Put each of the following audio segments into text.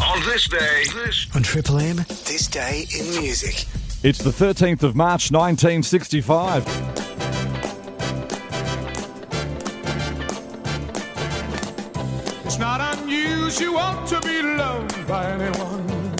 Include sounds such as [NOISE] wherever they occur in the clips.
On this day, this On Triple M, this day in music. It's the 13th of March 1965. It's not unusual to be loved by anyone.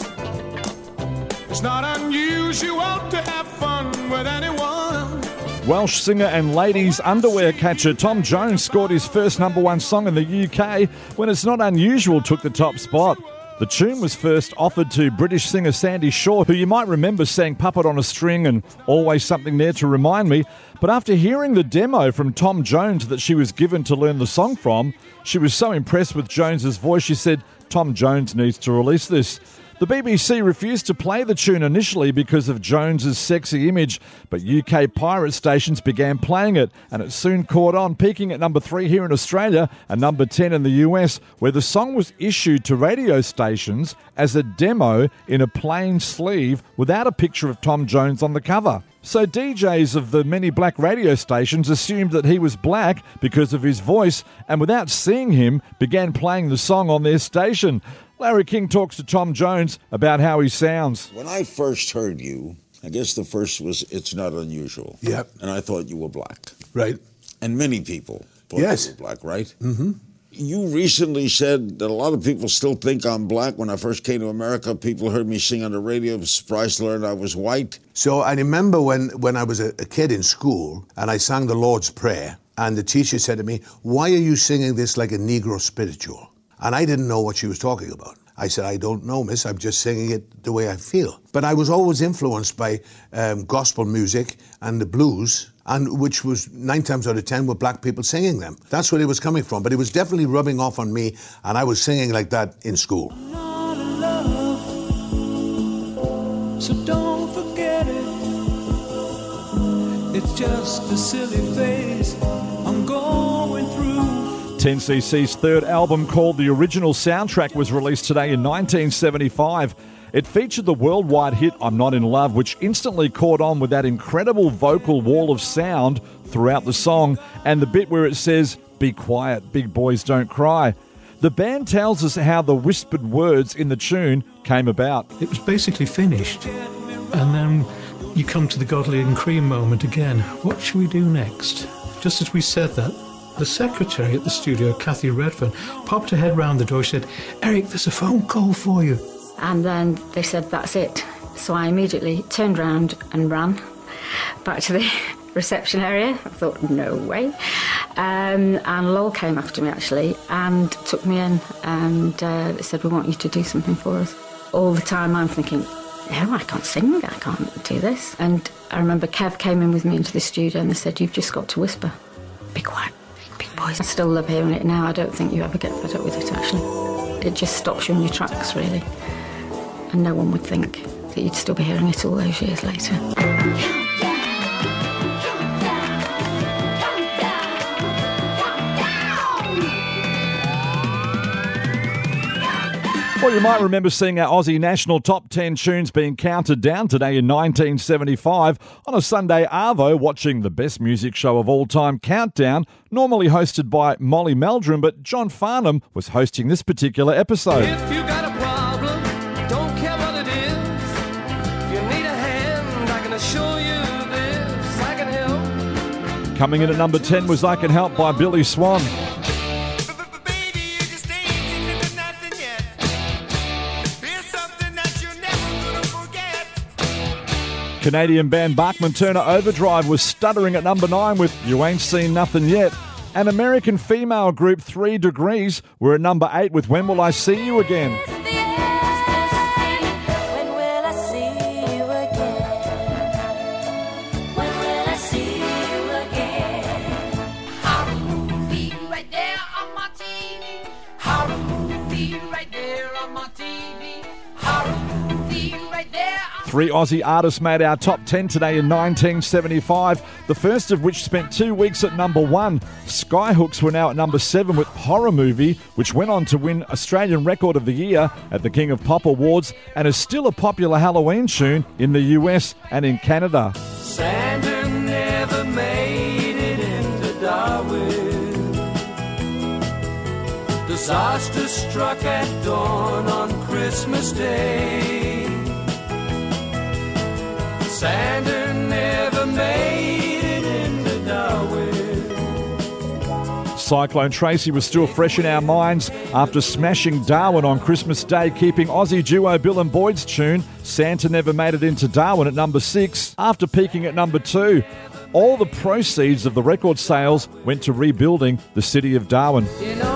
It's not unusual to have fun with anyone. Welsh singer and ladies underwear catcher Tom Jones scored his first number one song in the UK when It's Not Unusual took the top spot. The tune was first offered to British singer Sandie Shaw, who you might remember sang Puppet on a String and Always Something There to Remind Me. But after hearing the demo from Tom Jones that she was given to learn the song from, she was so impressed with Jones's voice she said, Tom Jones needs to release this. The BBC refused to play the tune initially because of Jones's sexy image, but UK pirate stations began playing it, and it soon caught on, peaking at number 3 here in Australia and number 10 in the US, where the song was issued to radio stations as a demo in a plain sleeve without a picture of Tom Jones on the cover. So DJs of the many black radio stations assumed that he was black because of his voice and without seeing him began playing the song on their station. Larry King talks to Tom Jones about how he sounds. When I first heard you, I guess the first was It's Not Unusual. Yep. And I thought you were black. Right. And many people thought Yes. you were black, right? Mm-hmm. You recently said that a lot of people still think I'm black. When I first came to America, people heard me sing on the radio, was surprised to learn I was white. So I remember when, when I was a, a kid in school and I sang the Lord's Prayer, and the teacher said to me, Why are you singing this like a Negro spiritual? And I didn't know what she was talking about. I said, I don't know, miss. I'm just singing it the way I feel. But I was always influenced by um, gospel music and the blues, and which was nine times out of ten were black people singing them. That's where it was coming from. But it was definitely rubbing off on me, and I was singing like that in school. so don't forget it. It's just a silly phase I'm going. 10cc's third album called The Original Soundtrack was released today in 1975. It featured the worldwide hit I'm Not in Love, which instantly caught on with that incredible vocal wall of sound throughout the song and the bit where it says, Be quiet, big boys don't cry. The band tells us how the whispered words in the tune came about. It was basically finished. And then you come to the Godley and Creme moment again. What shall we do next? Just as we said that, the secretary at the studio, Kathy Redfern, popped her head round the door. She said, Eric, there's a phone call for you. And then they said, that's it. So I immediately turned round and ran back to the [LAUGHS] reception area. I thought, no way. Um, and Lol came after me actually and took me in and uh, they said, we want you to do something for us. All the time I'm thinking, no, I can't sing, I can't do this. And I remember Kev came in with me into the studio and they said, you've just got to whisper. Be quiet, boys. I still love hearing it now. I don't think you ever get fed up with it actually. It just stops you in your tracks really and no one would think that you'd still be hearing it all those years later. Well, you might remember seeing our Aussie National Top 10 tunes being counted down today in 1975 on a Sunday Arvo watching the best music show of all time, Countdown, normally hosted by Molly Meldrum, but John Farnham was hosting this particular episode. If you got a problem, don't care what it is. If you need a hand, I can assure you this. I can help. Coming in at number 10 was I Can Help by Billy Swan. Canadian band Bachman Turner Overdrive was stuttering at number 9 with You Ain't Seen Nothing Yet. And American female group Three Degrees were at number 8 with When Will I See You Again. Right there Three Aussie artists made our top 10 today in 1975, the first of which spent two weeks at number one. Skyhooks were now at number seven with Horror Movie, which went on to win Australian Record of the Year at the King of Pop Awards and is still a popular Halloween tune in the US and in Canada. Santa never made it into Darwin. Disaster struck at dawn on. Christmas Day. Santa never made it into Darwin. Cyclone Tracy was still fresh in our minds after smashing Darwin on Christmas Day, keeping Aussie duo Bill and Boyd's tune Santa Never Made It Into Darwin at number six after peaking at number two. All the proceeds of the record sales went to rebuilding the city of Darwin. You know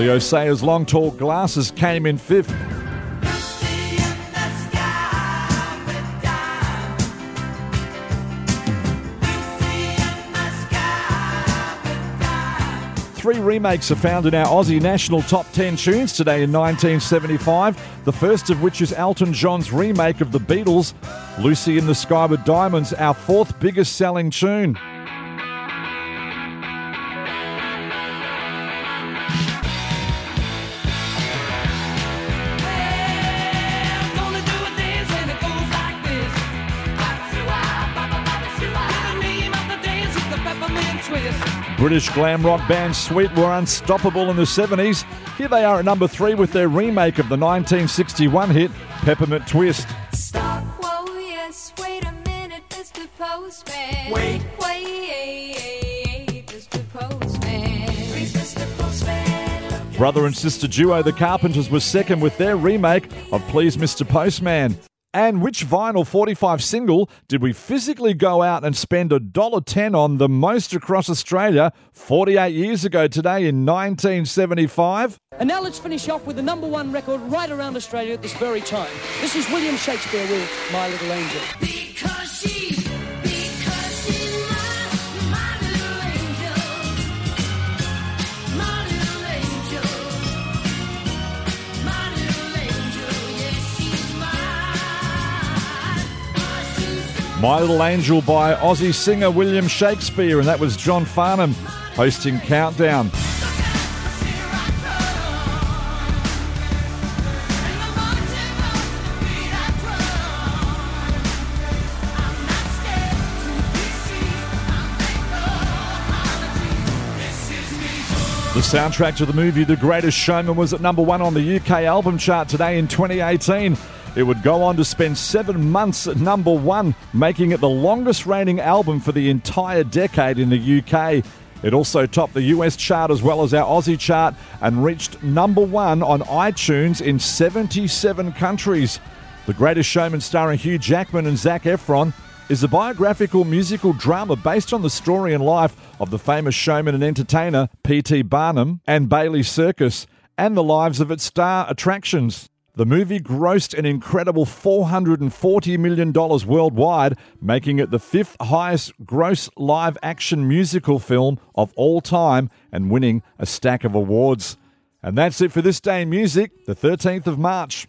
Leo Sayer's long tall glasses came in fifth. Three remakes are found in our Aussie National Top 10 tunes today in 1975. The first of which is Elton John's remake of the Beatles, Lucy in the Sky with Diamonds, our fourth biggest selling tune. British glam rock band Sweet were unstoppable in the 70s. Here they are at number three with their remake of the 1961 hit Peppermint Twist. Stop, whoa, yes, wait a minute, Mr. Postman. Wait. Wait, Mr. Postman. Please, Mr. Postman, Brother and sister duo The Carpenters were second with their remake of Please Mr. Postman. And which vinyl 45 single did we physically go out and spend $1.10 on the most across Australia 48 years ago today in 1975? And now let's finish off with the number one record right around Australia at this very time. This is William Shakespeare with My Little Angel. My Little Angel by Aussie singer William Shakespeare, and that was John Farnham hosting Countdown. The soundtrack to the movie The Greatest Showman was at number one on the UK album chart today in 2018. It would go on to spend seven months at number one, making it the longest reigning album for the entire decade in the UK. It also topped the US chart as well as our Aussie chart and reached number one on iTunes in 77 countries. The Greatest Showman, starring Hugh Jackman and Zac Efron, is a biographical musical drama based on the story and life of the famous showman and entertainer P.T. Barnum and Bailey Circus and the lives of its star attractions. The movie grossed an incredible $440 million worldwide, making it the fifth highest gross live action musical film of all time and winning a stack of awards. And that's it for this day in music, the 13th of March.